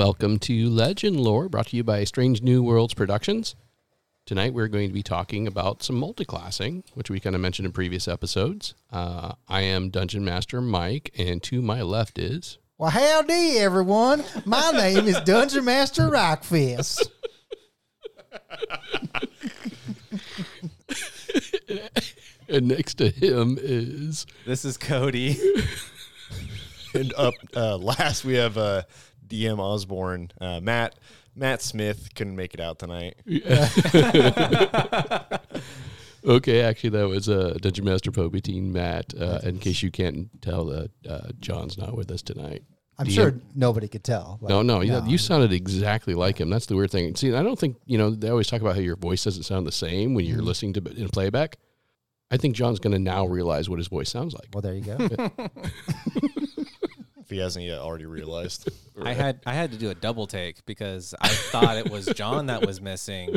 Welcome to Legend Lore, brought to you by Strange New Worlds Productions. Tonight we're going to be talking about some multiclassing, which we kind of mentioned in previous episodes. Uh, I am Dungeon Master Mike, and to my left is. Well, howdy, everyone. My name is Dungeon Master Rockfist. and next to him is. This is Cody. and up uh, last we have uh, DM Osborne, uh, Matt. Matt Smith couldn't make it out tonight. Okay, actually, that was uh, Dungeon Master Palpatine Matt. Uh, in case you can't tell, that uh, John's not with us tonight. I'm DM sure nobody could tell. but- No, no, you, you sounded exactly like him. That's the weird thing. See, I don't think you know. They always talk about how your voice doesn't sound the same when you're listening to in playback. I think John's going to now realize what his voice sounds like. Well, there you go. If he hasn't yet already realized. I had I had to do a double take because I thought it was John that was missing,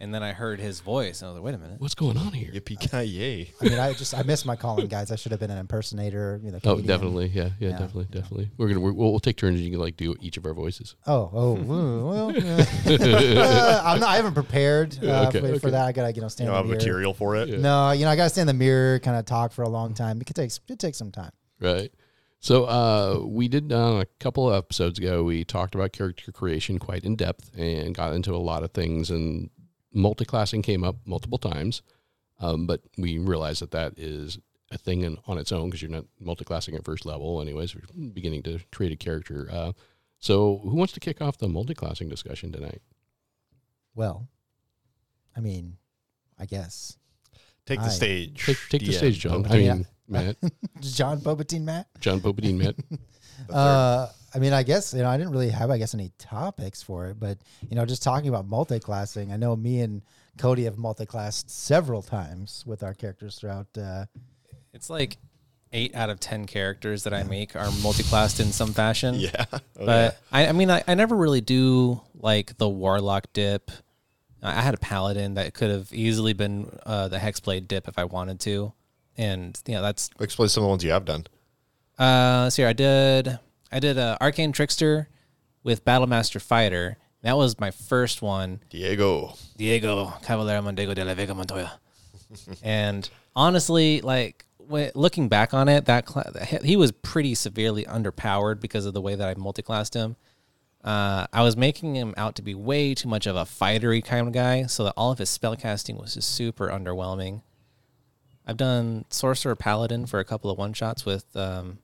and then I heard his voice. And I was like, "Wait a minute!" What's going on here? Yippee ki yay! I mean, I just I missed my calling, guys. I should have been an impersonator. You know, Oh, comedian. definitely, yeah, yeah, Yeah. definitely, definitely. We're gonna we're, we'll, we'll take turns. and You can like do each of our voices. Oh, oh, ooh, well, uh, I'm not. I haven't prepared uh, Okay, for, okay. for that. I gotta you know You stand don't in have the mirror. material for it. Yeah. No, you know I gotta stand in the mirror, kind of talk for a long time. It could take it takes some time. Right. So uh, we did uh, a couple of episodes ago. We talked about character creation quite in depth and got into a lot of things. And multiclassing came up multiple times, um, but we realized that that is a thing in, on its own because you're not multiclassing at first level, anyways. You're beginning to create a character. Uh, so who wants to kick off the multiclassing discussion tonight? Well, I mean, I guess Take the Aye. stage. Take, take the stage, John. I Yeah. Mean, Matt, John Bobatine, Matt. John Popadine, Matt. Uh, I mean, I guess you know I didn't really have, I guess, any topics for it, but you know, just talking about multiclassing. I know me and Cody have multiclassed several times with our characters throughout. Uh, It's like eight out of ten characters that I make are multiclassed in some fashion. Yeah. Oh, but I, I mean, I, I never really do like the warlock dip. I I had a paladin that could have easily been uh, the hexblade dip if I wanted to, and you know that's. Explain some of the ones you have done. Uh, let's see. here. I did. I did a arcane trickster with battlemaster fighter. That was my first one. Diego. Diego Caballero Mondego de la Vega Montoya. and honestly, like when, looking back on it, that cla he was pretty severely underpowered because of the way that I multiclassed him. Uh, I was making him out to be way too much of a fightery kind of guy, so that all of his spellcasting was just super underwhelming. I've done sorcerer paladin for a couple of one shots with um,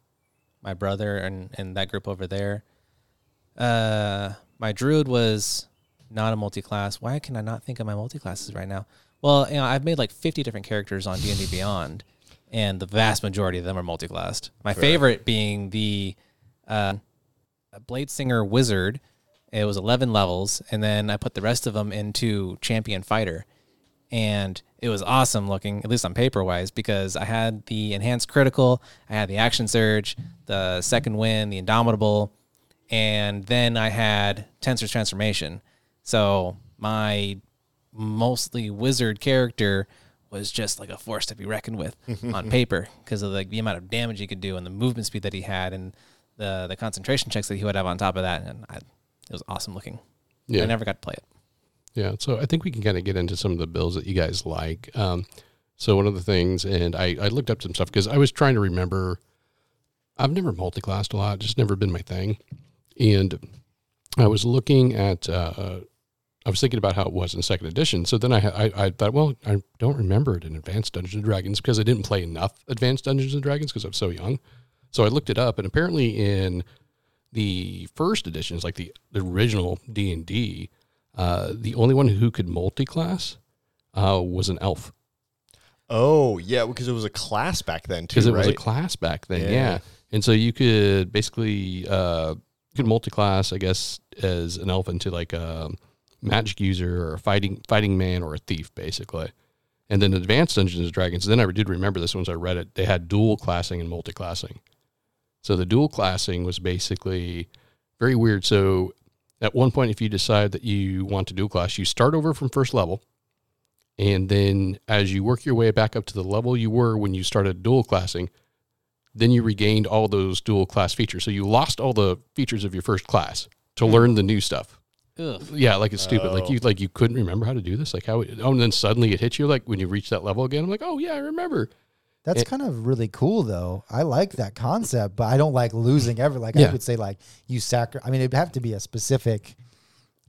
my brother and and that group over there. Uh, my druid was not a multi-class. Why can I not think of my multi-classes right now? Well, you know, I've made like 50 different characters on D&D Beyond, and the vast majority of them are multi-classed. My favorite being the uh, Blade Singer Wizard. It was 11 levels, and then I put the rest of them into Champion Fighter. And it was awesome looking, at least on paper wise, because I had the enhanced critical, I had the action surge, the second wind, the indomitable, and then I had Tenser's transformation. So my mostly wizard character was just like a force to be reckoned with on paper because of like the amount of damage he could do and the movement speed that he had and the the concentration checks that he would have on top of that. And I, it was awesome looking. Yeah. I never got to play it. Yeah, so I think we can kind of get into some of the bills that you guys like. Um, so one of the things, and I, I looked up some stuff because I was trying to remember. I've never multiclassed a lot; just never been my thing. And I was looking at, uh, I was thinking about how it was in second edition. So then I, I, I thought, well, I don't remember it in Advanced Dungeons and Dragons because I didn't play enough Advanced Dungeons and Dragons because I was so young. So I looked it up, and apparently in the first editions, like the, the original D and D, uh, the only one who could multi-class uh, was an elf Oh yeah, because it was a class back then too, because it right? was a class back then. Yeah. Yeah. and so you could basically uh, you could multi-class, I guess, as an elf into like a magic user or a fighting fighting man or a thief, basically. And then Advanced Dungeons and Dragons. Then I did remember this once I read it. They had dual classing and multi-classing. So the dual classing was basically very weird. So at one point, if you decide that you want to dual class, you start over from first level. And then as you work your way back up to the level you were when you started dual classing, then you regained all those dual class features. So you lost all the features of your first class, to hmm. learn the new stuff. Ugh. Yeah, like it's stupid. Like Oh. you like you couldn't remember how to do this. Like how? Oh, and then suddenly it hits you. Like when you reach that level again, I'm like, oh yeah, I remember. That's It- kind of really cool, though. I like that concept, but I don't like losing ever. Like Yeah. I would say, like you sacri. I mean, it'd have to be a specific,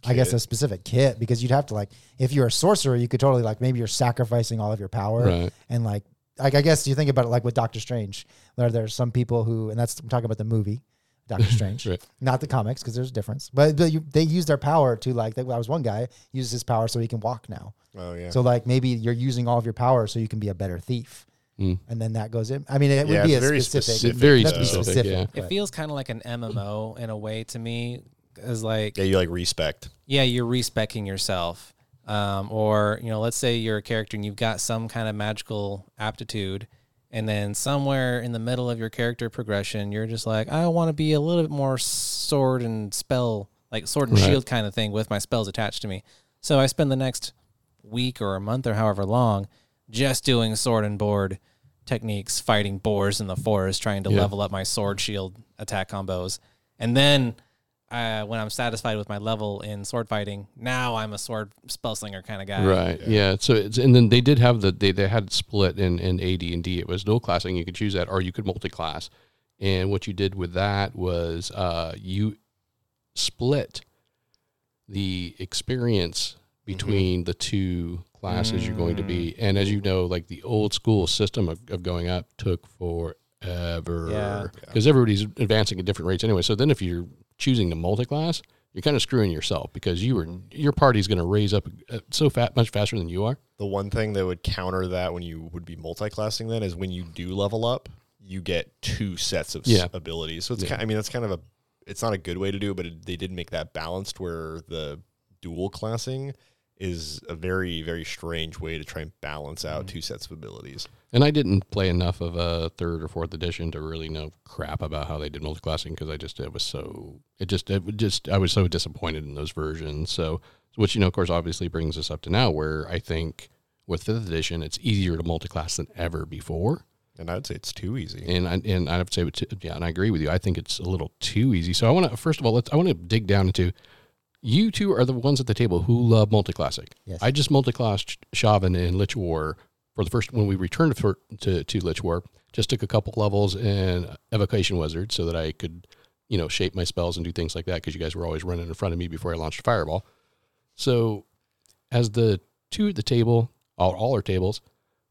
I guess, a specific kit because you'd have to like, if you're a sorcerer, you could totally like maybe you're sacrificing all of your power Right. and like, like I guess you think about it like with Doctor Strange. There, there's some people who, and that's I'm talking about the movie. Doctor Strange, Right. not the comics, because there's a difference. But, but you, they use their power to like. That was one guy uses his power so he can walk now. Oh yeah. So like maybe you're using all of your power so you can be a better thief, Mm. and then that goes in. I mean, it Yeah, would be a very specific, specific, Very that'd specific, yeah. It feels kind of like an MMO in a way to me, as like yeah, you like respec. yeah, you're respecing yourself. Um, or, you know, let's say you're a character and you've got some kind of magical aptitude, and then somewhere in the middle of your character progression, you're just like, I want to be a little bit more sword and spell, like sword and Right. shield kind of thing with my spells attached to me. So I spend the next week or a month or however long just doing sword and board techniques, fighting boars in the forest, trying to Yeah. level up my sword shield attack combos. And then uh, when I'm satisfied with my level in sword fighting, now I'm a sword spell slinger kind of guy. Right. Yeah. So it's and then they did have the they, they had it split in in AD and D. It was dual classing. You could choose that, or you could multi-class. And what you did with that was uh, you split the experience between the two classes you're going to be. And as you know, like the old school system of, of going up took forever Yeah. because everybody's advancing at different rates anyway. So then if you're choosing the multi-class, you're kind of screwing yourself because you were your party's going to raise up uh, so fat much faster than you are. The one thing that would counter that when you would be multi-classing then is when you do level up, you get two sets of s- Yeah. abilities. So it's Yeah. ki- I mean that's kind of a it's not a good way to do it, but it, they did make that balanced where the dual classing is a very very strange way to try and balance out Mm. two sets of abilities. And I didn't play enough of a third or fourth edition to really know crap about how they did multi-classing because I just it was so it just it just I was so disappointed in those versions. So which you know of course obviously brings us up to now where I think with fifth edition it's easier to multi-class than ever before. And I'd say it's too easy. And I, and I would say, yeah, and I agree with you. I think it's a little too easy. So I want to first of all, let's I want to dig down into. You two are the ones at the table who love multiclassic. Yes. I just multiclassed Chauvin in Lich War for the first when we returned for, to to Lich War. Just took a couple levels in Evocation Wizard so that I could, you know, shape my spells and do things like that because you guys were always running in front of me before I launched a fireball. So, as the two at the table, all, all our tables,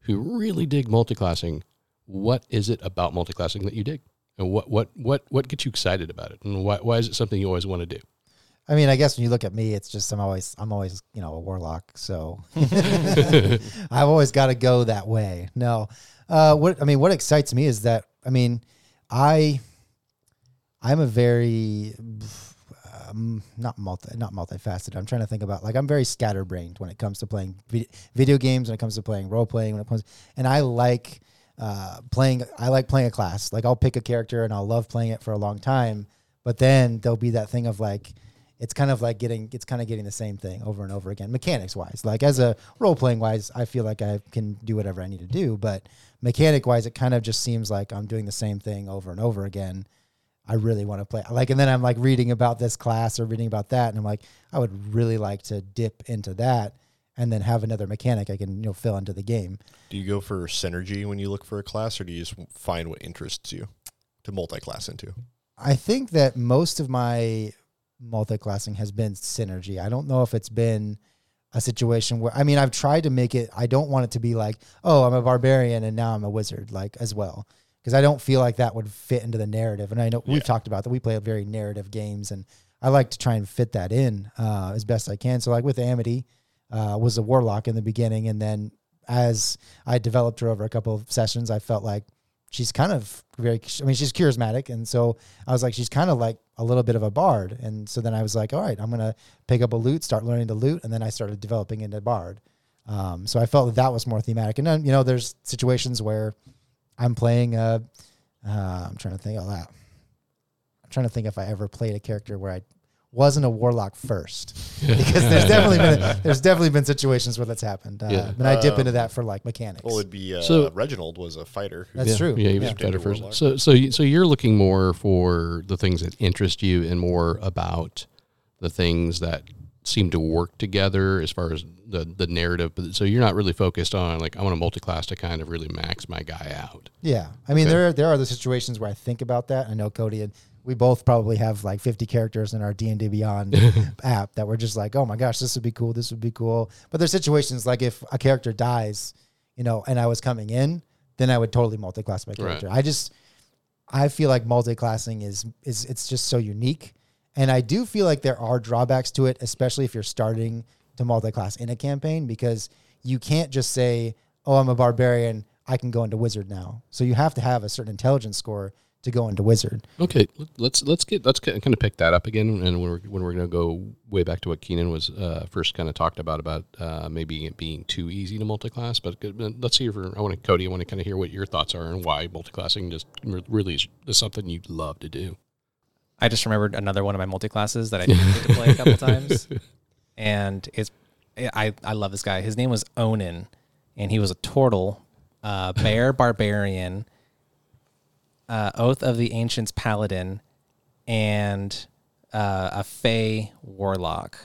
who really dig multiclassing, what is it about multiclassing that you dig? And what what what what gets you excited about it? And why why is it something you always want to do? I mean, I guess when you look at me, it's just I'm always I'm always you know a warlock, so I've always got to go that way. No, uh, what I mean, what excites me is that I mean, I I'm a very um, not multi not multifaceted. I'm trying to think about like I'm very scatterbrained when it comes to playing vid- video games, when it comes to playing role playing, when it comes and I like uh, playing. I like playing a class. Like I'll pick a character and I'll love playing it for a long time, but then there'll be that thing of like it's kind of like getting it's kind of getting the same thing over and over again mechanics wise like as a role playing wise i feel like i can do whatever i need to do but mechanic wise it kind of just seems like i'm doing the same thing over and over again. I really want to play like and then i'm like reading about this class or reading about that and i'm like i would really like to dip into that and then have another mechanic i can you know fill into the game. Do you go for synergy when you look for a class, or do you just find what interests you to multi-class into? I think that most of my multi-classing has been synergy. I don't know if it's been a situation where I mean I've tried to make it I don't want it to be like, "Oh, I'm a barbarian and now I'm a wizard" like as well. Because I don't feel like that would fit into the narrative. And I know we've talked about that. We play very narrative games and I like to try and fit that in uh, as best I can. So like with Amity, uh, was a warlock in the beginning and then as I developed her over a couple of sessions, I felt like she's kind of very i mean she's charismatic and so i was like she's kind of like a little bit of a bard. And so then i was like all right i'm gonna pick up a lute start learning to lute and then i started developing into bard. Um, so i felt that that was more thematic. And then you know there's situations where i'm playing a uh, i'm trying to think of that. I'm trying to think if i ever played a character where i wasn't a warlock first because there's definitely been there's definitely been situations where that's happened uh, Yeah. and i dip Um, into that for like mechanics Well, it'd be uh, So- Reginald was a fighter. That's yeah, true. Yeah, he was Yeah. a fighter first. So so you- so you're looking more for the things that interest you and more about the things that seem to work together as far as the the narrative. But so you're not really focused on like I want a multi-class to kind of really max my guy out. Yeah, I mean Okay. there there are the situations where I think about that. I know Cody and we both probably have like 50 characters in our D and D Beyond app that we're just like, oh my gosh, this would be cool, this would be cool. But there's situations like if a character dies, you know, and I was coming in, then I would totally multi-class my Right. character. I just I feel like multi-classing is is it's just so unique, and I do feel like there are drawbacks to it, especially if you're starting to multi-class in a campaign because you can't just say, "Oh, I'm a barbarian, I can go into wizard now." So you have to have a certain intelligence score to go into wizard. Okay, let- let's let's get let's get, kind of pick that up again, and when we're when we're going to go way back to what Keenan was uh, first kind of talked about about uh, maybe it being too easy to multiclass. But but let's see if I want to Cody. I want to kind of hear what your thoughts are and why multiclassing just really is, is something you'd love to do. I just remembered another one of my multi classes that I didn't get to play a couple times, and it's I I love this guy. His name was Onan, and he was a turtle, uh, bear barbarian, uh, oath of the ancients paladin, and uh, a fey warlock.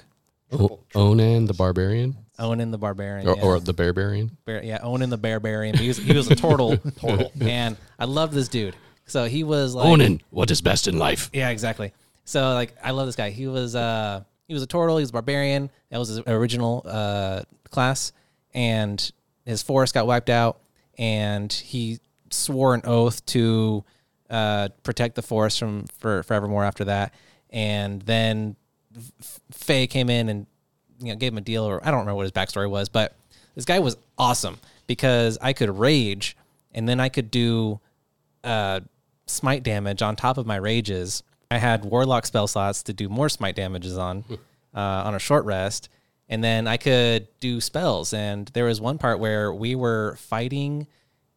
O- Onan the barbarian Onan the barbarian, or, yeah. or the barbarian. Bear, yeah, Onan the barbarian. He was he was a turtle, turtle, and I love this dude. So he was like Onan, what is best in life? Yeah, exactly. So like I love this guy. He was uh he was a turtle, he was a barbarian. That was his original uh class and his forest got wiped out and he swore an oath to uh protect the forest from for forevermore after that. And then F- Fey came in and you know gave him a deal or I don't remember what his backstory was, but this guy was awesome because I could rage and then I could do uh, smite damage on top of my rages. I had warlock spell slots to do more smite damages on uh, on a short rest, and then I could do spells. And there was one part where we were fighting,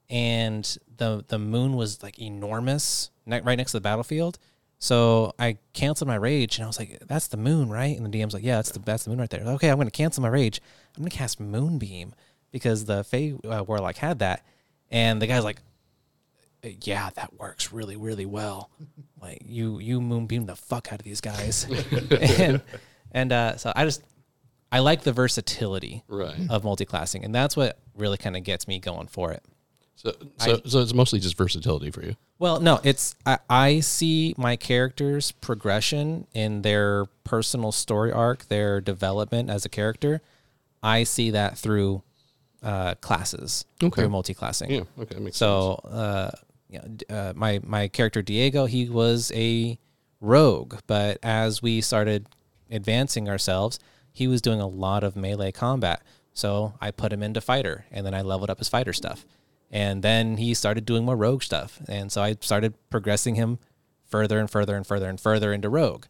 and the the moon was like enormous ne- right next to the battlefield. So I canceled my rage, and I was like, "That's the moon, right?" And the DM's like, "Yeah, that's the that's the moon right there." Okay, I'm going to cancel my rage. I'm going to cast Moonbeam because the Fey uh, warlock had that, and the guy's like, yeah, that works really, really well. Like you, you moonbeam the fuck out of these guys, and and uh, so I just I like the versatility Right. of multi-classing, and that's what really kind of gets me going for it. So so so it's mostly just versatility for you. Well, no, it's I, I see my characters' progression in their personal story arc, their development as a character. I see that through uh, classes, Okay. through multi-classing. Yeah. Okay. Makes sense. So, uh, you know, uh, my my character Diego, he was a rogue, but as we started advancing ourselves, he was doing a lot of melee combat. So I put him into fighter, and then I leveled up his fighter stuff, and then he started doing more rogue stuff, and so I started progressing him further and further and further and further into rogue.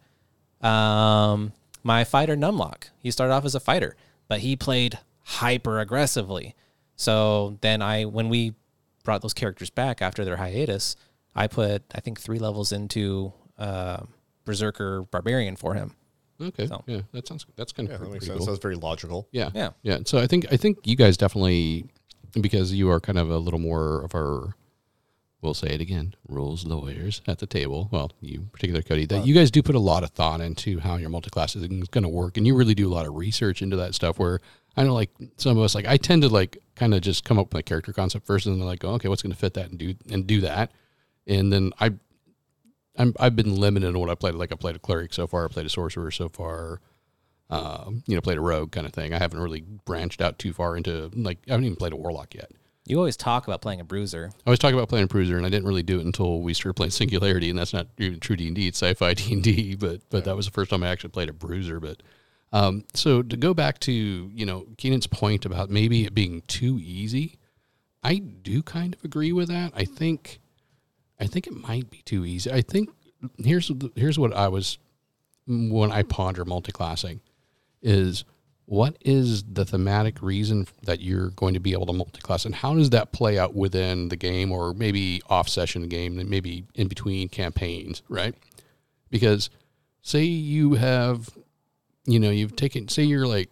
Um, my fighter Numlock, he started off as a fighter, but he played hyper aggressively. So then I, when we brought those characters back after their hiatus, I put I think three levels into uh, Berserker Barbarian for him. okay. so- Yeah. That sounds that's kind of Yeah, that makes sense. cool. Sounds very logical. Yeah. Yeah. Yeah. So I think I think you guys definitely because you are kind of a little more of our we'll say it again, rules lawyers at the table. Well, you particular Cody, that you guys do put a lot of thought into how your multi-classing is going to work and you really do a lot of research into that stuff where I know like some of us like I tend to like kind of just come up with a character concept first and then like, oh, okay, what's going to fit that and do and do that. And then I I'm, I've been limited on what I played. Like I played a cleric so far, I played a sorcerer so far, um, you know, played a rogue kind of thing. I haven't really branched out too far into like I haven't even played a warlock yet. You always talk about playing a bruiser. I always talk about playing a bruiser, and I didn't really do it until we started playing Singularity, and that's not even true D and D. It's sci-fi D and D, but but that was the first time I actually played a bruiser. But um, so to go back to you know Keenan's point about maybe it being too easy, I do kind of agree with that. I think I think it might be too easy. I think here's here's what I was when I ponder multiclassing is what is the thematic reason that you're going to be able to multiclass and how does that play out within the game or maybe off session game and maybe in between campaigns right? Because say you have you know you've taken say you're like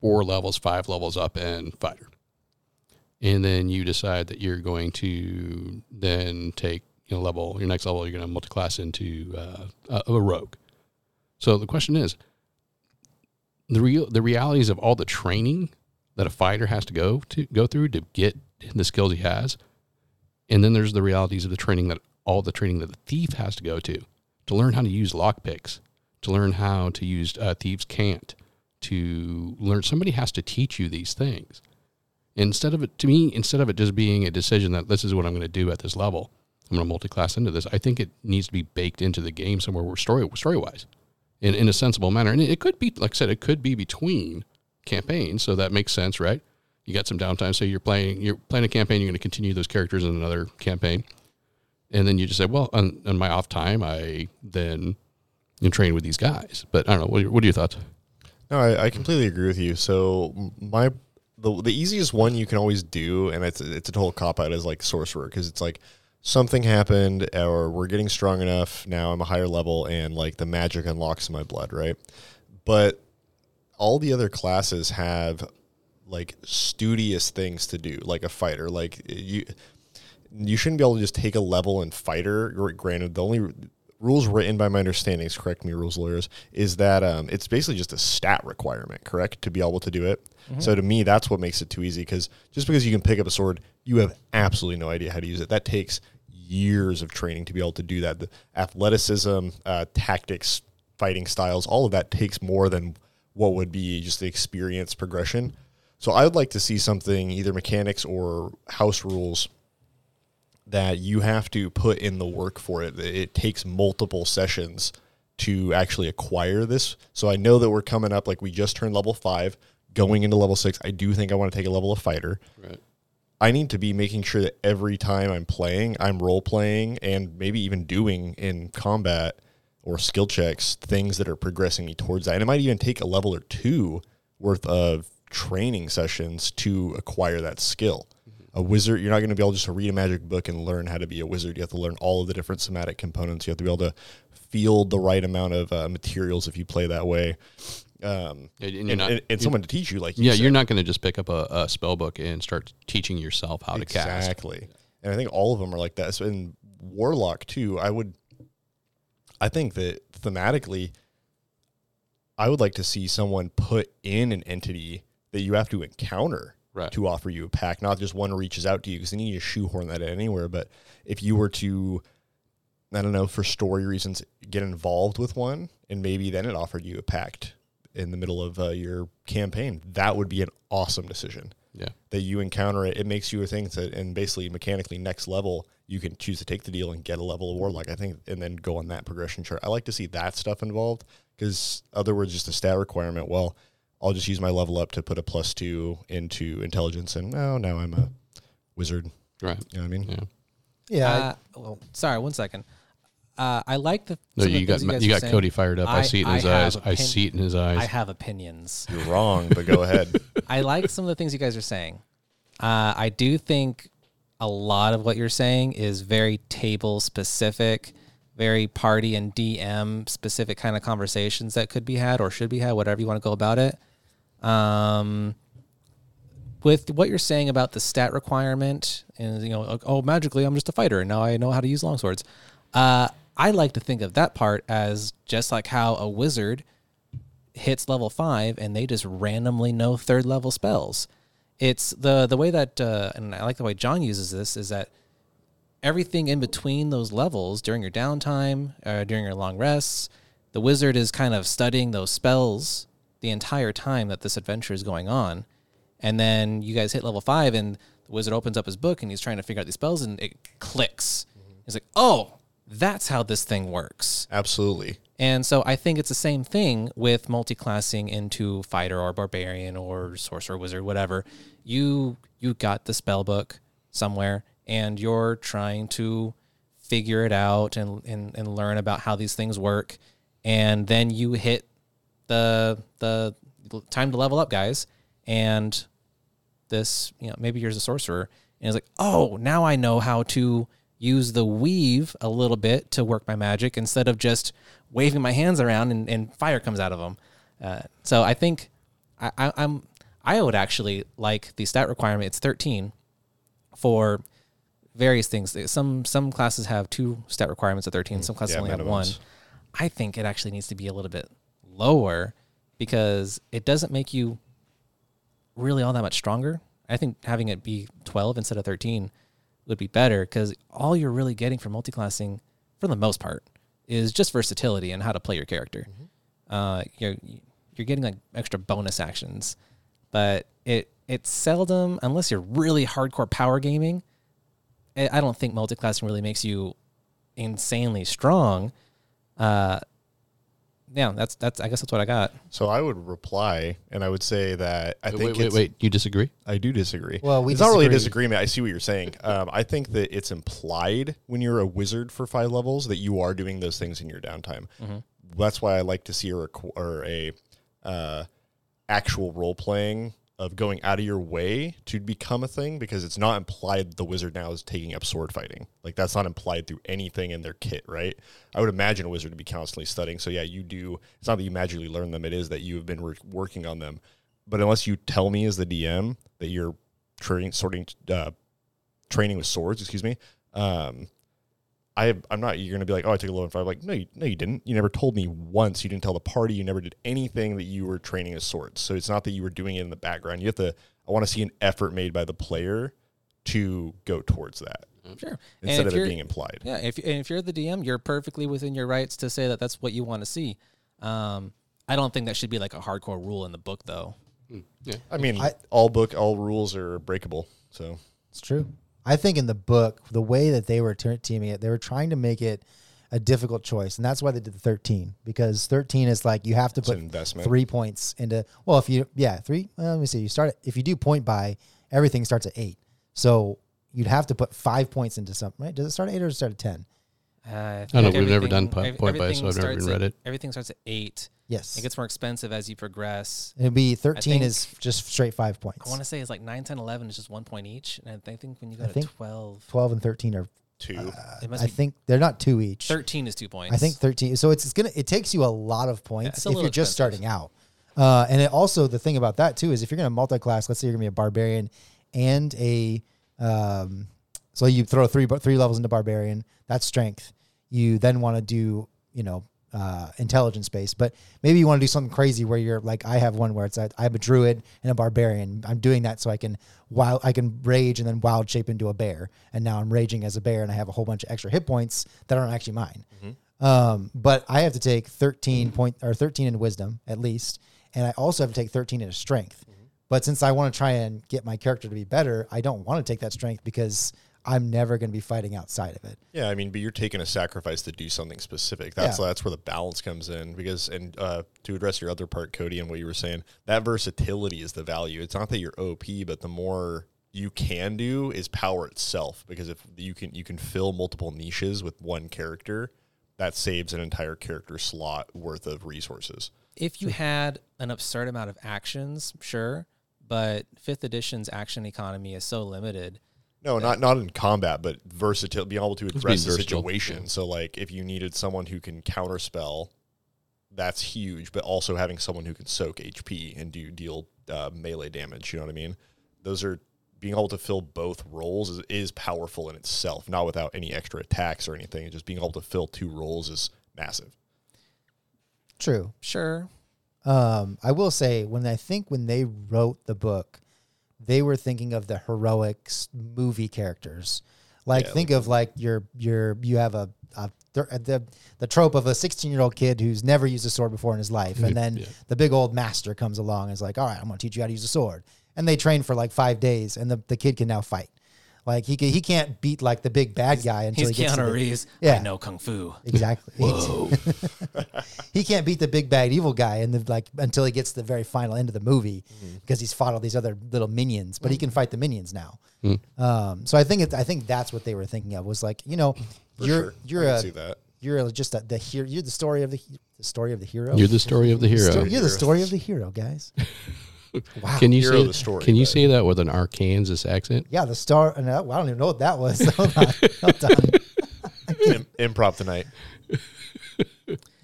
four levels five levels up in fighter and then you decide that you're going to then take you know level your next level you're going to multiclass into uh, a, a rogue. So the question is, the real the realities of all the training that a fighter has to go to go through to get the skills he has, and then there's the realities of the training that all the training that the thief has to go to to learn how to use lockpicks, to learn how to use uh, thieves' cant, to learn. Somebody has to teach you these things. Instead of it, to me, instead of it just being a decision that this is what I'm going to do at this level, I'm going to multi-class into this. I think it needs to be baked into the game somewhere where story story wise, in in a sensible manner. And it could be, like I said, it could be between campaigns, so that makes sense, right? You got some downtime, so you're playing you're playing a campaign. You're going to continue those characters in another campaign, and then you just say, well, on, on my off time, I then train with these guys. But I don't know. What are, your- what are your thoughts? No, I, I completely agree with you. So my the the easiest one you can always do, and it's it's a total cop out, is like sorcerer because it's like something happened or we're getting strong enough now. I'm a higher level and like the magic unlocks in my blood, right? But all the other classes have like studious things to do, like a fighter. Like you, you shouldn't be able to just take a level in fighter. Granted, the only rules written by my understandings, correct me, rules lawyers, is that um, it's basically just a stat requirement, correct, to be able to do it. So to me, that's what makes it too easy because just because you can pick up a sword, you have absolutely no idea how to use it. That takes years of training to be able to do that. The athleticism, uh, tactics, fighting styles, all of that takes more than what would be just the experience progression. So I would like to see something, either mechanics or house rules, that you have to put in the work for it. It takes multiple sessions to actually acquire this. So I know that we're coming up, like we just turned level five, going into level six. I do think I want to take a level of fighter. Right. I need to be making sure that every time I'm playing, I'm role playing and maybe even doing in combat or skill checks things that are progressing me towards that. And it might even take a level or two worth of training sessions to acquire that skill. A wizard, you're not going to be able just to read a magic book and learn how to be a wizard. You have to learn all of the different somatic components. You have to be able to field the right amount of uh, materials if you play that way. Um, and not- and, and someone to teach you, like you Yeah, said. you're not going to just pick up a, a spell book and start teaching yourself how to cast. Exactly. And I think all of them are like that. So in Warlock too, I would I think that thematically I would like to see someone put in an entity that you have to encounter Right. to offer you a pack, not just one reaches out to you because then you need to shoehorn that in anywhere. But if you were to I don't know, for story reasons, get involved with one, and maybe then it offered you a pact in the middle of uh, your campaign. That would be an awesome decision Yeah. that you encounter it. It makes you think that, and basically mechanically next level, you can choose to take the deal and get a level of warlock. I think, and then go on that progression chart. I like to see that stuff involved because other words, just a stat requirement. Well, I'll just use my level up to put a plus two into intelligence, and oh, now I'm a wizard. Right. You know what I mean? Yeah. Yeah, I- Uh, well, sorry, one second. Uh, I like the. No, some the you got things you, got saying. Cody fired up. I, I- see it in I his have eyes. I see it in his eyes. I have opinions. You're wrong, but go ahead. I like some of the things you guys are saying. Uh, I do think a lot of what you're saying is very table specific, very party and DM specific kind of conversations that could be had or should be had, whatever you want to go about it. Um, with what you're saying about the stat requirement and you know oh magically i'm just a fighter and now i know how to use longswords uh, i like to think of that part as just like how a wizard hits level five and they just randomly know third level spells it's the the way that uh, and i like the way john uses this is that everything in between those levels during your downtime, uh, during your long rests, the wizard is kind of studying those spells the entire time that this adventure is going on. And then you guys hit level five, and the wizard opens up his book and he's trying to figure out these spells, and it clicks. He's like, oh, that's how this thing works. Absolutely. And so I think it's the same thing with multi-classing into fighter or barbarian or sorcerer wizard whatever. You you got the spell book somewhere and you're trying to figure it out and, and, and learn about how these things work and then you hit the the time to level up guys and this you know maybe you're a sorcerer and it's like oh now i know how to use the weave a little bit to work my magic instead of just waving my hands around and, and fire comes out of them uh, so i think I, I, i'm i would actually like the stat requirement it's 13 for various things some some classes have two stat requirements of 13 some classes yeah, only have one. I think it actually needs to be a little bit lower because it doesn't make you really all that much stronger. I think having it be 12 instead of 13 would be better because all you're really getting from multiclassing, for the most part, is just versatility and how to play your character. Uh, you're you're getting like extra bonus actions, but it it's seldom unless you're really hardcore power gaming. I I don't think multiclassing really makes you insanely strong. Uh, yeah, that's that's I guess that's what I got. So I would reply, and I would say that I Wait, think wait, wait, it's, wait. You disagree? I do disagree. Well, we it's not really a disagree. disagreement. I see what you're saying. Um, I think that it's implied when you're a wizard for five levels that you are doing those things in your downtime. That's why I like to see a requ- or a uh, actual role playing of going out of your way to become a thing because it's not implied the wizard now is taking up sword fighting. Like that's not implied through anything in their kit, right? I would imagine a wizard to be constantly studying. So yeah, you do. It's not that you magically learn them; it is that you have been wor- working on them. But unless you tell me as the DM that you're training, sorting, uh, training with swords, excuse me, um, I I'm not. You're gonna be like, oh, I took a level five. Like, no, you, no, you didn't. You never told me once. You didn't tell the party. You never did anything that you were training as swords. So it's not that you were doing it in the background. You have to. I want to see an effort made by the player to go towards that Sure. instead of it being implied. Yeah, if and if you're the DM, you're perfectly within your rights to say that that's what you want to see. Um, I don't think that should be like a hardcore rule in the book, though. Yeah. I mean, I- all book, all rules are breakable. So It's true. I think in the book, the way that they were ter- teaming it, they were trying to make it a difficult choice, and that's why they did the thirteen because thirteen is like you have to it's put three points into. Well, if you yeah three. Well, let me see. You start at- if you do point buy, everything starts at eight. So you'd have to put five points into something. Right? Does it start at eight or does it start at ten? Uh, I I don't know, we've never done point buy, everything so I've never even read at- it. Everything starts at eight. Yes. It gets more expensive as you progress. It'd be thirteen think- is just straight five points. I want to say it's like 9, 10, 11 is just one point each. And I think when you go I to think 12, Twelve and thirteen are. Two. it must I be think they're not two each. 13 is two points. I think 13. So it's, it's gonna it takes you a lot of points it's a if you're just expensive. starting out. Uh, and it also the thing about that too is if you're gonna multi-class, let's say you're gonna be a barbarian and a um, so you throw three three levels into barbarian, that's strength. You then want to do you know uh, intelligence based, but maybe you want to do something crazy where you're like I have one where it's I have a druid and a barbarian. I'm doing that so I can wild I can rage and then wild shape into a bear, and now I'm raging as a bear and I have a whole bunch of extra hit points that aren't actually mine. Um, but I have to take 13 point or 13 in wisdom at least, and I also have to take 13 in strength. But since I want to try and get my character to be better, I don't want to take that strength because I'm never going to be fighting outside of it. Yeah, I mean, but you're taking a sacrifice to do something specific. That's Yeah. that's where the balance comes in. Because and uh, to address your other part, Cody, and what you were saying, that versatility is the value. It's not that you're OP, but the more you can do is power itself. Because if you can you can fill multiple niches with one character, that saves an entire character slot worth of resources. if you had an absurd amount of actions, sure. But fifth edition's action economy is so limited. No, not not in combat, but versatility, being able to address the versatile, situation. yeah. So, like, if you needed someone who can counterspell, that's huge. But also having someone who can soak HP and do deal uh, melee damage. You know what I mean? Those are being able to fill both roles is, is powerful in itself. Not without any extra attacks or anything. Just being able to fill two roles is massive. True. Sure. Um, I will say when I think when they wrote the book, they were thinking of the heroics movie characters. Like Yeah, think of like your your you have a, a uh, the the trope of a 16 year old kid who's never used a sword before in his life, and then Yeah. the big old master comes along and is like, "All right, I'm going to teach you how to use a sword." And they train for like five days, and the, the kid can now fight. Like he can, he can't beat like the big bad guy until He's he gets to Keanu the, Reeves. Yeah. I know Kung Fu. Exactly. he can't beat the big bad evil guy and the like until he gets to the very final end of the movie Mm-hmm. because he's fought all these other little minions, but he can fight the minions now. Hmm. Um, so I think it, I think that's what they were thinking of was like you know For you're sure. you're I can a see that. you're just a, the hero you're the story of the the story of the hero. You're the story of the hero. Sto- you're the story of the hero, guys. wow. Can you Hero say the story, Can you but- say that with an Arkansas accent? yeah, the star. No, I don't even know what that was. Hold on. Hold on. Im- improv tonight.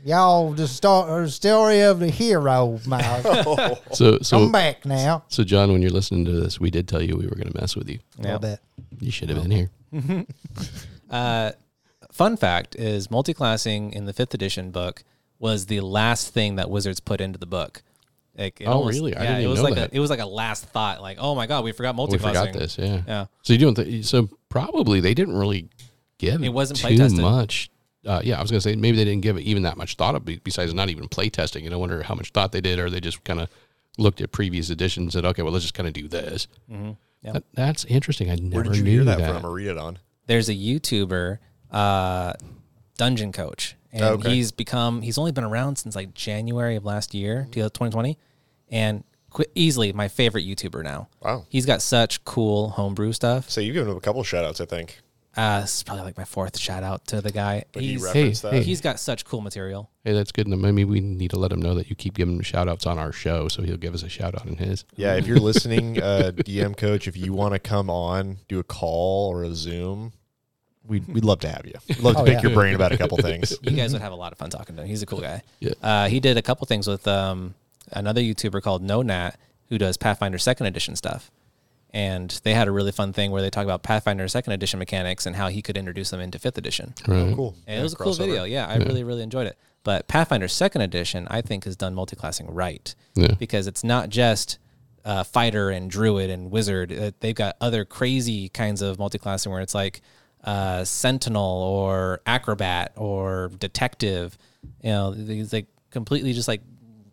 Y'all, the star, story of the hero, man. So so Come back now. so John, when you're listening to this, we did tell you we were going to mess with you. A little bit. You should have been here. Uh, fun fact is multiclassing in the fifth edition book was the last thing that Wizards put into the book. Like it Oh, really? I yeah, didn't it even was know like that. a it was like a last thought. Like, oh my god, we forgot multiclassing. we forgot this. Yeah. Yeah. So you don't. Th- so probably they didn't really give It wasn't too playtested. much. Uh, yeah, I was gonna say maybe they didn't give it even that much thought. Of, be- besides not even play testing, and I wonder how much thought they did, or they just kind of looked at previous editions and said, okay, well let's just kind of do this. Mm-hmm. Yep. That, that's interesting. I never Where did you knew hear that, that. from or read it on? There's a YouTuber, uh, Dungeon Coach, and Okay. he's become he's only been around since like January of last year, 2020, and qu- easily my favorite YouTuber now. Wow. He's got such cool homebrew stuff. So you've given him a couple shout outs, I think. Uh, this is probably like my fourth shout out to the guy. But he He's, referenced hey, that. hey. he's got such cool material. Hey, that's good. And maybe we need to let him know that you keep giving him shout outs on our show, so he'll give us a shout out in his. Yeah, if you're listening, uh, DM coach, if you want to come on, do a call or a Zoom, we'd, we'd love to have you. We'd love to Oh, pick yeah. your brain about a couple things. You guys would have a lot of fun talking to him. He's a cool guy. Yeah. Uh, he did a couple things with um, another YouTuber called No Nat who does Pathfinder Second Edition stuff. And they had a really fun thing where they talk about Pathfinder Second Edition mechanics and how he could introduce them into Fifth Edition. Right. Cool. And Yeah, it was a cool video. Yeah, I really, really enjoyed it. But Pathfinder Second Edition, I think, has done multiclassing right Yeah. because it's not just uh, fighter and druid and wizard. Uh, they've got other crazy kinds of multiclassing where it's like uh, sentinel or acrobat or detective. You know, these like completely just like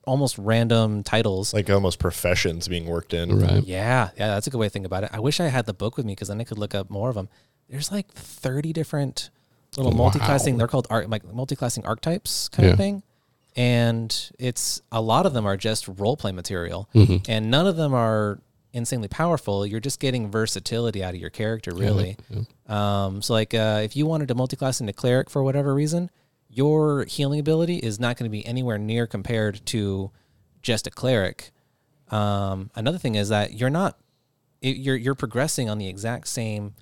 almost random titles. Like almost professions being worked in. Right. yeah, yeah, that's a good way to think about it. I wish I had the book with me because then I could look up more of them. There's like 30 different little Wow. multiclassing. They're called arc, like multiclassing archetypes kind Yeah. of thing. And it's a lot of them are just role play material, Mm-hmm. and none of them are insanely powerful. You're just getting versatility out of your character, really. Um, so, like, uh, if you wanted to multiclass into cleric for whatever reason, your healing ability is not going to be anywhere near compared to just a cleric. Um, another thing is that you're not it- you're you're progressing on the exact same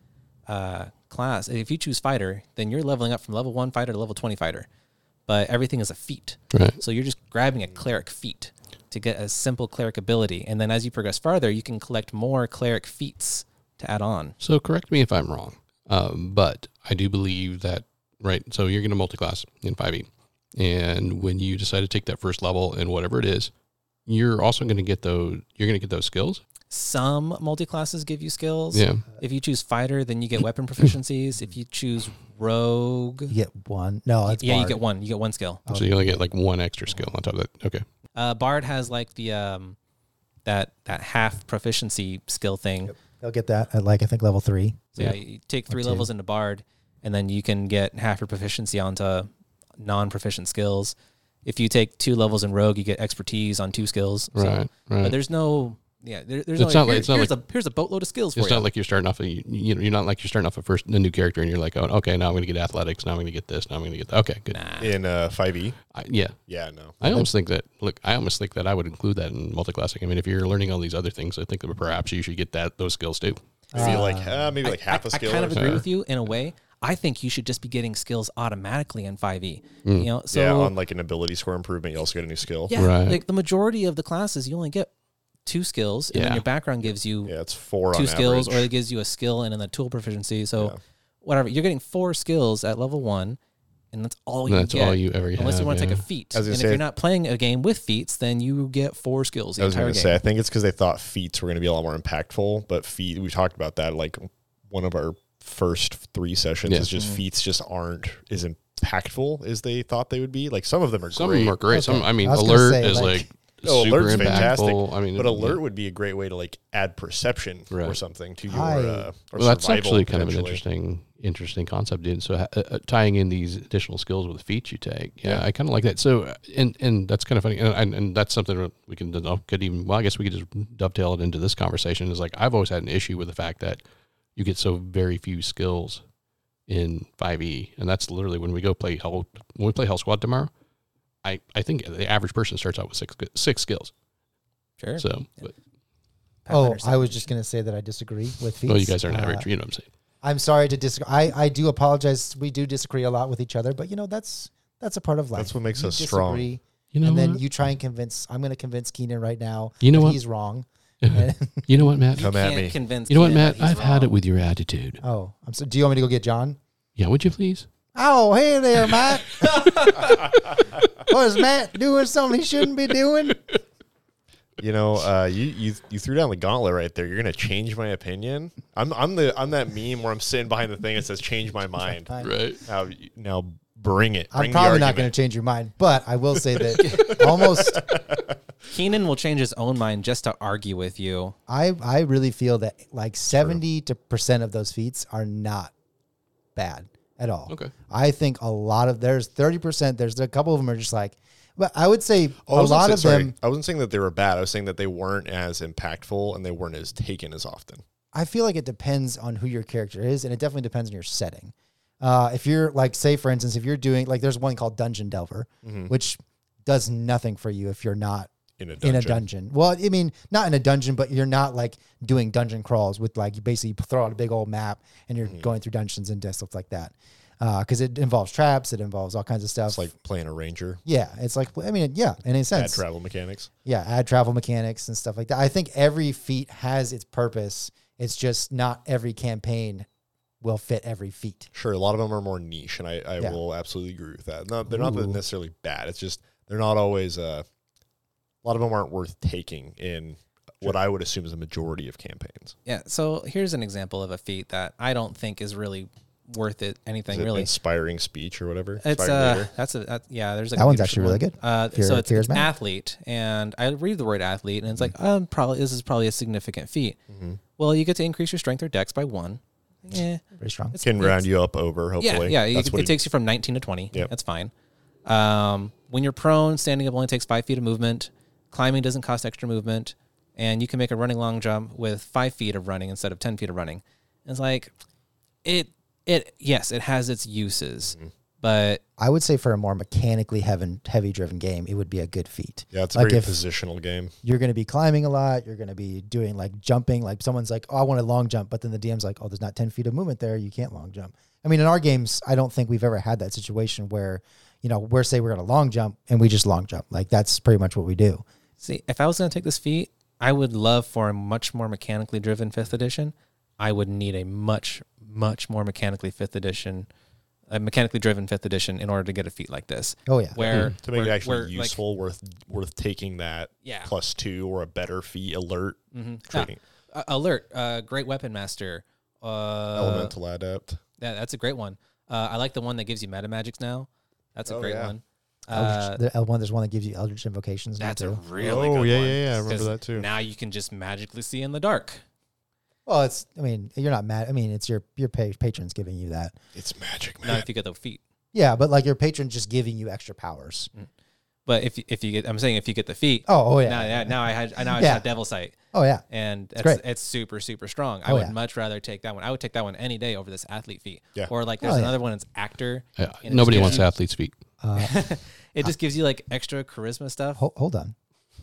uh, class. If you choose fighter, then you're leveling up from level one fighter to level twenty fighter, but everything is a feat. Right. So you're just grabbing a cleric feat to get a simple cleric ability, and then as you progress farther, you can collect more cleric feats to add on. So correct me if I'm wrong, um, but I do believe that right. So you're going to multiclass in 5e, and when you decide to take that first level and whatever it is, you're also going to get those. You're going to get those skills. Some multi-classes give you skills. Yeah. If you choose fighter, then you get weapon proficiencies. If you choose rogue, You get one. No, it's yeah, you get one. You get one skill. So you only get like one extra skill on top of that. Okay. Uh, Bard has like the um, that that half proficiency skill thing. They'll get that at like I think level three. So yeah, you take three two. levels into Bard, and then you can get half your proficiency onto non-proficient skills. If you take two levels in Rogue, you get expertise on two skills. So, Right. Right. But there's no, yeah, there, there's It's no. not like- here- it's not here's like- a here's a boatload of skills for it's you. not like you're starting off. A, you, you know, you're not like you're starting off a first a new character, and you're like, oh, okay, now I'm going to get athletics. Now I'm going to get this. Now I'm going to get that. Okay, good. nah. In uh, 5e? I, yeah. Yeah, no. I almost think that. Look, I almost think that I would include that in multiclassing. I mean, if you're learning all these other things, I think that perhaps you should get that those skills too. I feel like uh, maybe like half I, a skill. I kind of or agree with you in a way. I think you should just be getting skills automatically in 5e. You mm. know, so yeah, on like an ability score improvement, you also get a new skill. yeah, Right. like the majority of the classes, you only get two skills, and then your background gives you Yeah, it's four two on skills, or it gives you a skill and then the tool proficiency. So Yeah. whatever, you're getting four skills at level one, and that's all you That's get. all you ever Unless have. you want to yeah. take a feat. I was And gonna if you're not playing a game with feats, then you get four skills the I was going to say, I think it's because they thought feats were going to be a lot more impactful, but feat, we talked about that. Like one of our first three sessions Yeah. is just Mm-hmm. feats just aren't as impactful as they thought they would be. Like some of them are Some great. of them are great. Some, Okay. I mean, I was alert say, is like- like, Oh, super alert's fantastic, impactful. I mean, but it- alert would be a great way to like add perception or something to your I- uh, or Well, that's actually kind of an interesting, interesting concept, dude. So uh, uh, tying in these additional skills with feats you take, yeah, Yeah. I kind of like that. So, uh, and and that's kind of funny, and, and, and that's something that we can could even. Well, I guess we could just dovetail it into this conversation. Is like I've always had an issue with the fact that you get so very few skills in 5e, and that's literally when we go play Hell. When we play Hell Squad tomorrow, I I think the average person starts out with six six skills. Sure. So, but, Oh, I was just gonna say that I disagree with feats. well, you guys aren't Uh, average. You know what I'm saying? I'm sorry to disagree. I, I do apologize. We do disagree a lot with each other, but you know that's that's a part of life. That's what makes You us strong. You know and then you try and convince. I'm going to convince Keenan right now. You know that what? He's wrong. And- you know what, Matt? Come you at can't me. Convince You know what, Keenan Matt? that he's I've had it wrong. with your attitude. oh, I'm so. Do you want me to go get John? Yeah, would you please? Oh, hey there, Matt. Was Matt doing something he shouldn't be doing? You know, uh, you, you you threw down the gauntlet right there. You're gonna change my opinion. I'm I'm the I'm that meme where I'm sitting behind the thing that says "change my mind." Right. Now now bring it. I'm Bring the probably not argument. going to change your mind, but I will say that almost Keenan will change his own mind just to argue with you. I I really feel that like 70 to percent of those feats are not bad at all. Okay. I think a lot of there's 30%, there's a couple of them are just like but I would say Oh, I a lot say- of sorry, them I wasn't saying that they were bad. I was saying that they weren't as impactful and they weren't as taken as often. I feel like it depends on who your character is, and it definitely depends on your setting. Uh, if you're like, say, for instance, if you're doing like, there's one called Dungeon Delver, which does nothing for you if you're not In a dungeon. in a dungeon. Well, I mean, not in a dungeon, but you're not like doing dungeon crawls with like you basically throw out a big old map and you're going through dungeons and stuff like that. Because it involves traps, it involves all kinds of stuff. It's like playing a ranger. yeah, it's like I mean, yeah, in a sense, travel mechanics. yeah, add travel mechanics and stuff like that. I think every feat has its purpose. It's just not every campaign will fit every feat. Sure, a lot of them are more niche, and I, I Yeah. will absolutely agree with that. No, they're not necessarily bad. It's just they're not always. Uh, a lot of them aren't worth taking in what I would assume is a majority of campaigns. Yeah. So here's an example of a feat that I don't think is really worth it. Anything Is it really. inspiring speech or whatever? It's Inspiring uh, leader? that's a that, yeah. There's a That one's leadership actually really good. Uh, Fear- so it's, Fear it's athlete, and I read the word athlete, and it's like, um, probably this is probably a significant feat. Mm-hmm. Well, you get to increase your strength or dex by one. Yeah, Pretty strong. it's, can it's- round you up over. Hopefully, yeah. You, That's it what he- takes you from 19 to 20. Yep. That's fine. Um, when you're prone, standing up only takes five feet of movement. Climbing doesn't cost extra movement, and you can make a running long jump with five feet of running instead of 10 feet of running. It's like it. It yes, it has its uses, Mm-hmm. but I would say for a more mechanically heavy, heavy driven game, it would be a good feat. Yeah, it's a Like very positional game. You're going to be climbing a lot. You're going to be doing like jumping. Like someone's like, "Oh, I want a long jump," but then the DM's like, "Oh, there's not ten feet of movement there. You can't long jump." I mean, in our games, I don't think we've ever had that situation where, you know, we're say we're going to long jump and we just long jump. Like that's pretty much what we do. See, if I was going to take this feat, I would love for a much more mechanically driven fifth edition. I would need a much, much more mechanically fifth edition, a mechanically driven fifth edition in order to get a feat like this. Oh yeah. Where To make where- it actually where, like, useful, worth worth taking that Yeah. plus two or a better feat alert mhm. training. Ah, uh, alert, uh, great weapon master. Uh, Elemental adept. Yeah, that's a great one. Uh, I like the one that gives you meta magics now. That's a Oh, great yeah. one. Eldritch, Uh, the one there's one that gives you Eldritch invocations. now, that's a really Oh, good yeah, one. yeah, yeah, I remember 'Cause that too. Now you can just magically see in the dark. Well, it's. I mean, you're not mad. I mean, it's your your pa- patrons giving you that. It's magic, Not if you get the feat. Yeah, but like your patron just giving you extra powers. But if you- if you get, I'm saying if you get the feat. Oh, oh yeah. Now, yeah, now I had, I now I Yeah. just have Devil Sight, Oh yeah. and it's great. it's super super strong. I Oh, would yeah. much rather take that one. I would take that one any day over this athlete feat. Yeah. Or like there's Oh, yeah. another one. It's actor. Yeah, nobody wants gives athlete's feet. Uh, It just gives you like extra charisma stuff. hold, hold on.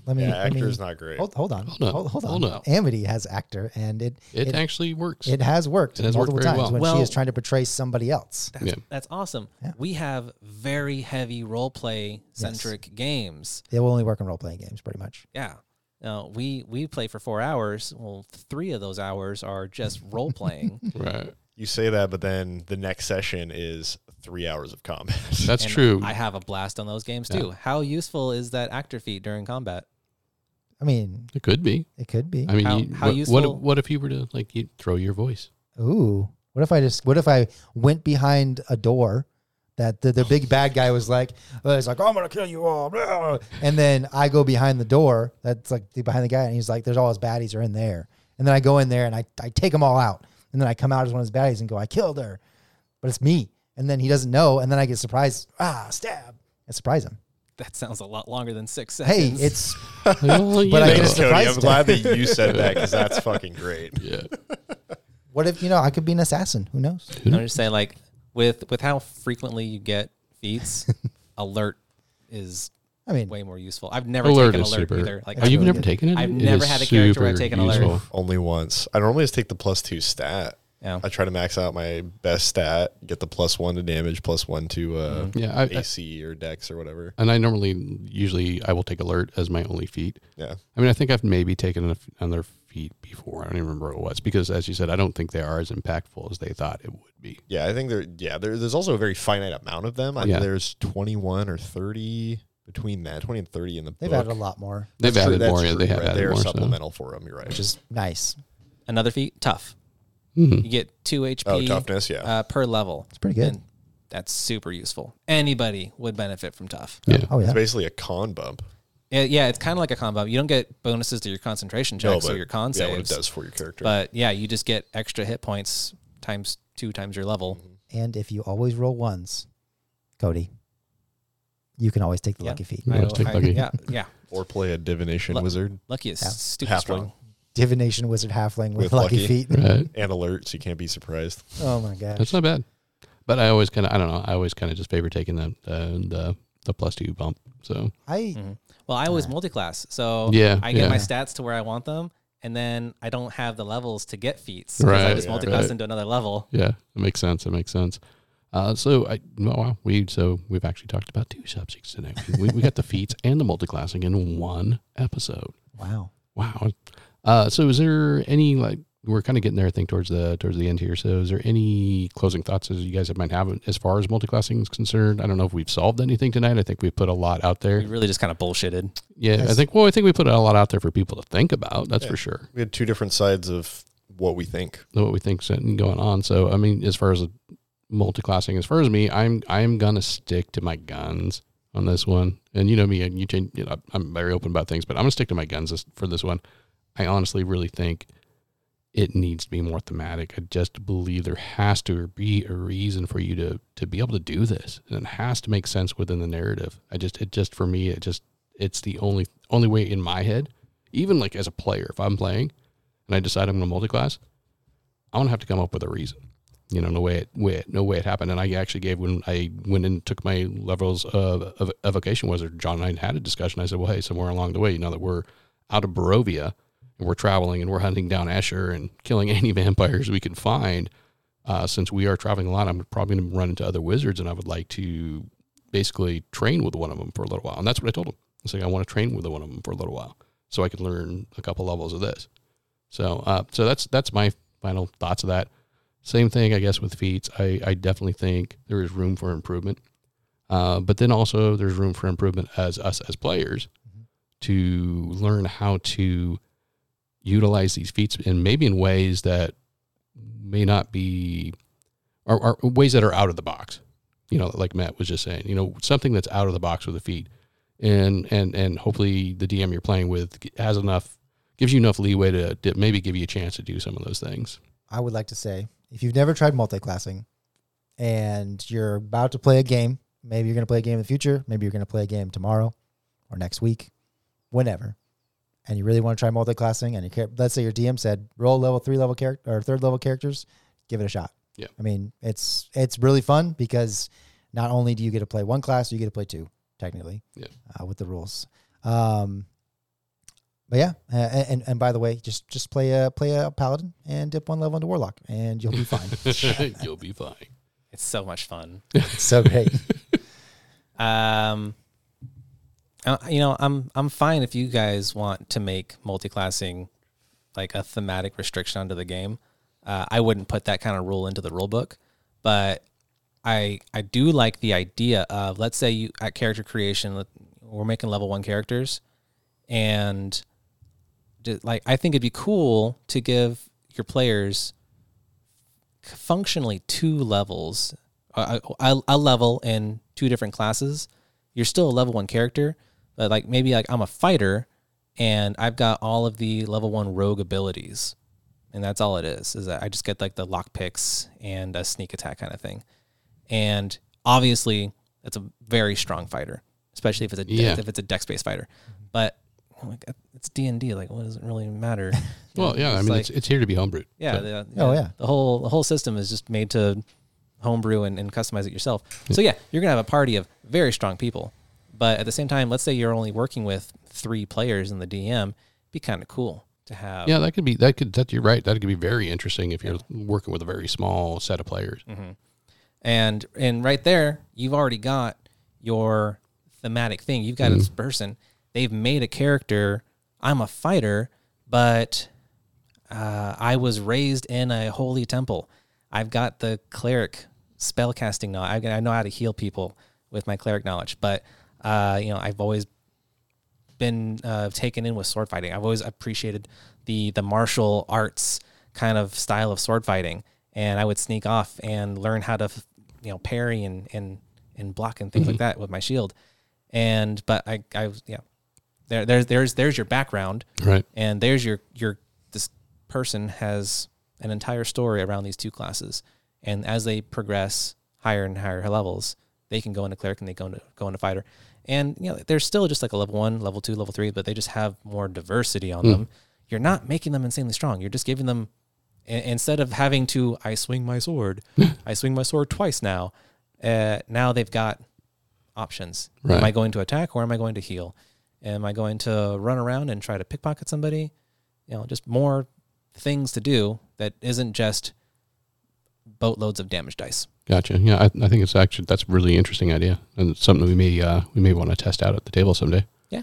Let me. Yeah, let me- not great. Hold, hold on. Hold on. Hold, hold on. Hold on. Amity has actor, and it It, it, actually works. it has worked It has worked multiple very times well. when she is trying to portray somebody else. That's, Yeah. that's awesome. Yeah. We have very heavy role play centric games. It will only work in role playing games, pretty much. Yeah. Now we we play for four hours. Well, three of those hours are just role playing. right. You say that, but then the next session is three hours of combat. That's And true. I have a blast on those games too. How useful is that actor feat during combat? I mean, it could be. it could be. I mean, How- you, how what, useful- what, what if you were to like you throw your voice? Ooh, what if I just? What if I went behind a door? That the, the big bad guy was like, uh, it's like, I'm gonna kill you all, blah. and then I go behind the door. That's like the- behind the guy, and he's like, there's all his baddies are in there, and then I go in there and I, I take them all out, and then I come out as one of his baddies and go, I killed her, but it's me, and then he doesn't know, and then I get surprised, ah, stab, and surprise him. That sounds a lot longer than six Hey, seconds. it's But I get a Thanks, Cody. surprise. I'm attack. glad that you said that because that's fucking great. yeah. what if you know I could be an assassin? Who knows? I'm just saying, like with with how frequently you get feats, alert is I mean, way more useful. I've never Alert taken is alert super. either. Like oh, you've really never good. taken it? I've It never had a character where I've super taken alert. Only once. I normally just take the plus two stat. Yeah. I try to max out my best stat, get the plus one to damage, plus one to uh, Yeah, I, I, AC or Dex or whatever. and I normally usually I will take alert as my only feat. Yeah. I mean, I think I've maybe taken another feat before. I don't even remember what it was because, as you said, I don't think they are as impactful as they thought it would be. Yeah, I think there. Yeah, there, there's also a very finite amount of them. I Yeah. think there's 21 or 30 between that, 20 and 30 in the They've book. added a lot more, They've That's true, added that's more. Yeah, true, they have right? added They're more. so- supplemental for them. You're right. which is nice. Another feat, tough. Mhm. You get two HP oh, toughness. Yeah. uh, per level. It's pretty good. And that's super useful. Anybody would benefit from tough. Yeah. Oh yeah, it's basically a con bump. Yeah, yeah, it's kind of like a combo. You don't get bonuses to your concentration No, checks or but your con yeah, what it saves. does for your character. But yeah, you just get extra hit points times two times your level. and if you always roll ones, Cody, you can always take the Yeah. lucky feat. Yeah, let's take I- lucky. yeah, yeah. or play a divination Lu- wizard Lucky is Yeah. stupid Halfling. strong. Divination wizard halfling with, With lucky, lucky. feet. Right. and alert, so you can't be surprised. Oh my gosh. That's not bad. But I always kind of, I don't know, I always kind of just favor taking the, uh, the, the plus two bump. So, I Mhm. Well, I was multi-class, so Yeah, I get my stats to where I want them, and then I don't have the levels to get feats because I Right, just yeah. multi-class Right. into another level. yeah, it makes sense. It makes sense. Uh, so I, oh, wow, we, so we've actually talked about two subjects today. We, we got the feats and the multiclassing in one episode. wow. Wow. Uh, so is there any like we're kind of getting there, I think, towards the towards the end here. So is there any closing thoughts as you guys might have as far as multiclassing is concerned? I don't know if we've solved anything tonight. I think we put a lot out there. We really just kind of bullshitted. Yeah, I think well, I think we put a lot out there for people to think about. That's Yeah. for sure. We had two different sides of what we think. What we think's going on. So I mean, as far as multiclassing, as far as me, I'm I'm gonna stick to my guns on this one. And you know me, and you change. You know, I'm very open about things, but I'm gonna stick to my guns for this one. I honestly really think it needs to be more thematic. I just believe there has to be a reason for you to to be able to do this, and it has to make sense within the narrative. I just it just for me it just it's the only only way in my head. Even like as a player, if I'm playing and I decide I'm to multiclass, I'm gonna have to come up with a reason. You know, no way it, way no way it happened. And I actually gave when I went and took my levels of, of evocation wizard. John and I had a discussion. I said, well, hey, somewhere along the way, you know that we're out of Barovia and we're traveling and we're hunting down Escher and killing any vampires we can find. Uh, since we are traveling a lot, I'm probably going to run into other wizards, and I would like to basically train with one of them for a little while. And that's what I told him. I was like, I want to train with one of them for a little while, so I could learn a couple levels of this. So, uh, so that's that's my final thoughts of that. Same thing, I guess, with feats. I, I definitely think there is room for improvement, uh, but then also there's room for improvement as us as players to learn how to utilize these feats and maybe in ways that may not be or, or ways that are out of the box. You know, like Matt was just saying, you know, something that's out of the box with a feat, and and and hopefully the DM you're playing with has enough gives you enough leeway to, to maybe give you a chance to do some of those things. I would like to say if you've never tried multi-classing and you're about to play a game, maybe you're going to play a game in the future, maybe you're going to play a game tomorrow or next week, whenever, and you really want to try multi-classing, and you care, let's say your DM said roll level three level character or third level characters, give it a shot. Yeah. I mean it's it's really fun because not only do you get to play one class, you get to play two technically. Yeah. Uh, with the rules. Um, but yeah, uh, and and by the way, just just play a play a paladin and dip one level into warlock, and you'll be fine. You'll be fine. It's so much fun. it's so great. Um, uh, you know, I'm I'm fine if you guys want to make multi-classing like a thematic restriction onto the game. Uh, I wouldn't put that kind of rule into the rule book, but I I do like the idea of let's say you at character creation we're making level one characters, and ju- like I think it'd be cool to give your players functionally two levels, a, a, a level in two different classes. You're still a level one character, but like maybe like I'm a fighter, and I've got all of the level one rogue abilities, and that's all it is. Is that I just get like the lock picks and a sneak attack kind of thing, and obviously that's a very strong fighter, especially if it's a Yeah. if it's a dex based fighter, but. Like, uh, it's D and D. Like, what does it really matter? Well, yeah, I mean, like- it's, it's here to be homebrewed. yeah, So, the, Oh, yeah. The whole the whole system is just made to homebrew and, and customize it yourself. So hmm. yeah, you're gonna have a party of very strong people, but at the same time, let's say you're only working with three players in the DM, be kind of cool to have. yeah, that could be that could that you're right. That could be very interesting if you're working with a very small set of players. Mm-hmm. and and right there, you've already got your thematic thing. You've got mm-hmm. this person. They've made a character. I'm a fighter, but uh, I was raised in a holy temple. I've got the cleric spell casting knowledge. I, I know how to heal people with my cleric knowledge, but uh, you know, I've always been uh, taken in with sword fighting. I've always appreciated the the martial arts kind of style of sword fighting, and I would sneak off and learn how to, you know, parry and and and block and things like that with my shield. And but I I yeah, there there's there's there's your background, Right. and there's your your this person has an entire story around these two classes, and as they progress higher and higher levels, they can go into cleric and they go into go into fighter, and you know they're still just like a level one, level two, level three, but they just have more diversity on them. You're not making them insanely strong. You're just giving them instead of having to I swing my sword, I swing my sword twice now. Uh, now they've got options. Am I going to attack or am I going to heal? Am I going to run around and try to pickpocket somebody? You know, just more things to do that isn't just boatloads of damage dice. Gotcha. Yeah, I, I think it's actually that's a really interesting idea, and it's something we may uh, we may want to test out at the table someday. Yeah.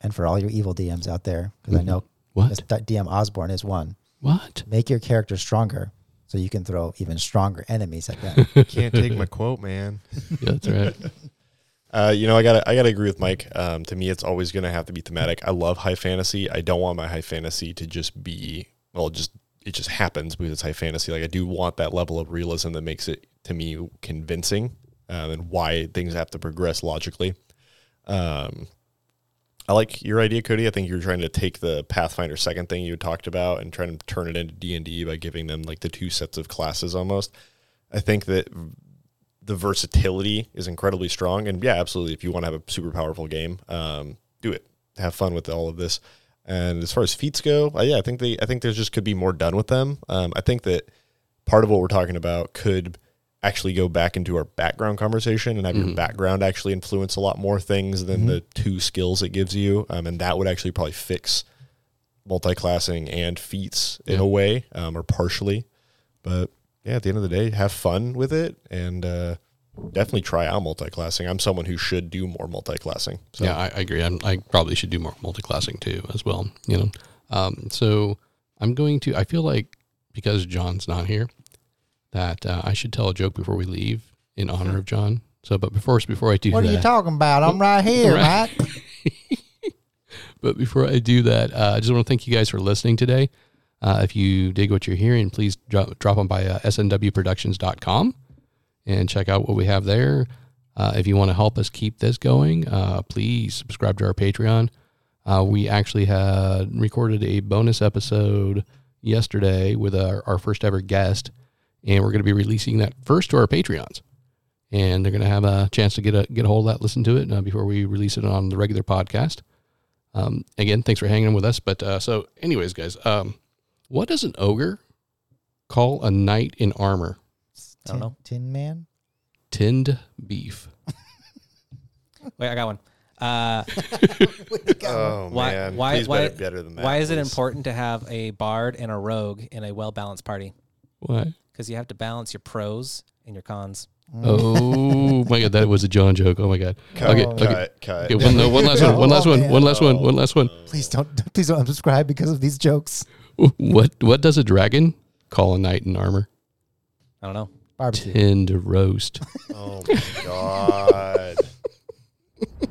And for all your evil DMs out there, because I know What? this DM Osborne is one. What? Make your character stronger so you can throw even stronger enemies at them. You can't take my quote, man. Yeah, that's right. Uh, you know, I gotta I gotta agree with Mike. Um, to me, it's always gonna have to be thematic. I love high fantasy. I don't want my high fantasy to just be well, just it just happens because it's high fantasy. Like I do want that level of realism that makes it to me convincing, um, and why things have to progress logically. Um, I like your idea, Cody. I think you're trying to take the Pathfinder second thing you talked about and trying to turn it into D and D by giving them like the two sets of classes almost. I think that the versatility is incredibly strong. And yeah, absolutely. If you want to have a super powerful game, um, do it. Have fun with all of this. And as far as feats go, uh, yeah, I think they, I think there's just could be more done with them. Um, I think that part of what we're talking about could actually go back into our background conversation and have your background actually influence a lot more things than the two skills it gives you. Um, and that would actually probably fix multi-classing and feats in Yeah. a way, um, or partially. But yeah, at the end of the day, have fun with it and uh, definitely try out multi-classing. I'm someone who should do more multi-classing. So Yeah, I, I agree. I'm, I probably should do more multi-classing too, as well. You know, um, so I'm going to. I feel like because John's not here, that uh, I should tell a joke before we leave in honor of John. So, but before before I do what that, are you talking about? I'm right here, Right. Matt. But before I do that, uh, I just want to thank you guys for listening today. Uh, if you dig what you're hearing, please drop, drop on by uh, snwproductions.com and check out what we have there. Uh, if you want to help us keep this going, uh, please subscribe to our Patreon. Uh, we actually had recorded a bonus episode yesterday with our, our first ever guest, and we're going to be releasing that first to our Patreons. And they're going to have a chance to get a get a hold of that, listen to it uh, before we release it on the regular podcast. Um, again, thanks for hanging with us. But so, anyways, guys, um, what does an ogre call a knight in armor? I don't know. Tin, Tin Man. Tinned beef. Wait, I got one. Uh, oh why? man, why? Please why? better, better than that. why is it important to have a bard and a rogue in a well balanced party? What? Because you have to balance your pros and your cons. Oh my god, that was a John joke. Oh my god. Cut, Okay, cut, okay. cut. Okay, one, no, one last one. One last one. One last one. One last one. Please don't, please don't unsubscribe because of these jokes. what what does a dragon call a knight in armor? I don't know. Barbecue. Tend to roast. Oh my god.